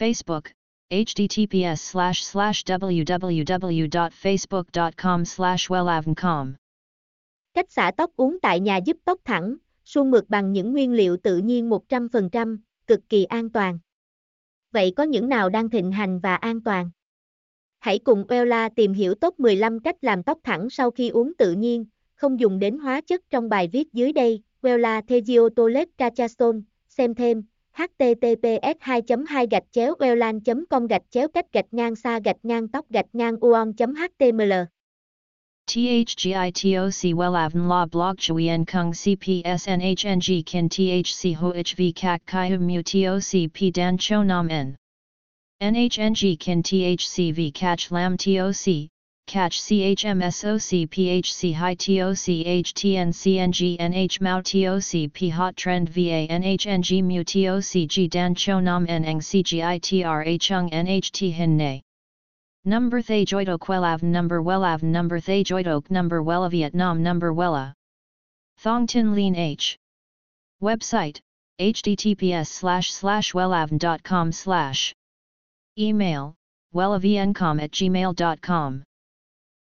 Facebook, https slash slash www.facebook.com slash wellavncom. Cách xả tóc uống tại nhà giúp tóc thẳng, suôn mượt bằng những nguyên liệu tự nhiên 100%, cực kỳ an toàn. Vậy có những nào đang thịnh hành và an toàn? Hãy cùng Wella tìm hiểu top 15 cách làm tóc thẳng sau khi uống tự nhiên, không dùng đến hóa chất trong bài viết dưới đây. Wella Thegio Tolet Cachastone, xem thêm https 2 2 gạch chéo welan com gạch chéo cách gạch ngang xa gạch ngang tóc gạch ngang uon html THGITOC WELAVN La Blog Chuyen Kung CPSNHNG Kin THC HOHV Kak Kai Mu TOC P Dan Cho Nam N. NHNG Kin THCV Catch Lam TOC catch CHMSOC PHC High Mao TOC P Hot Trend VA NHNG Mu TOC G Dan Cho Nam Neng CGITRA Chung NHT Hin Nay. Number Thay Joidok Wellav Number Wellav Number Thay Joidok Number Wella Vietnam Number Wella Thong Tin Lean H. Website https slash slash wellavn.com slash. Email wellavncom at gmail.com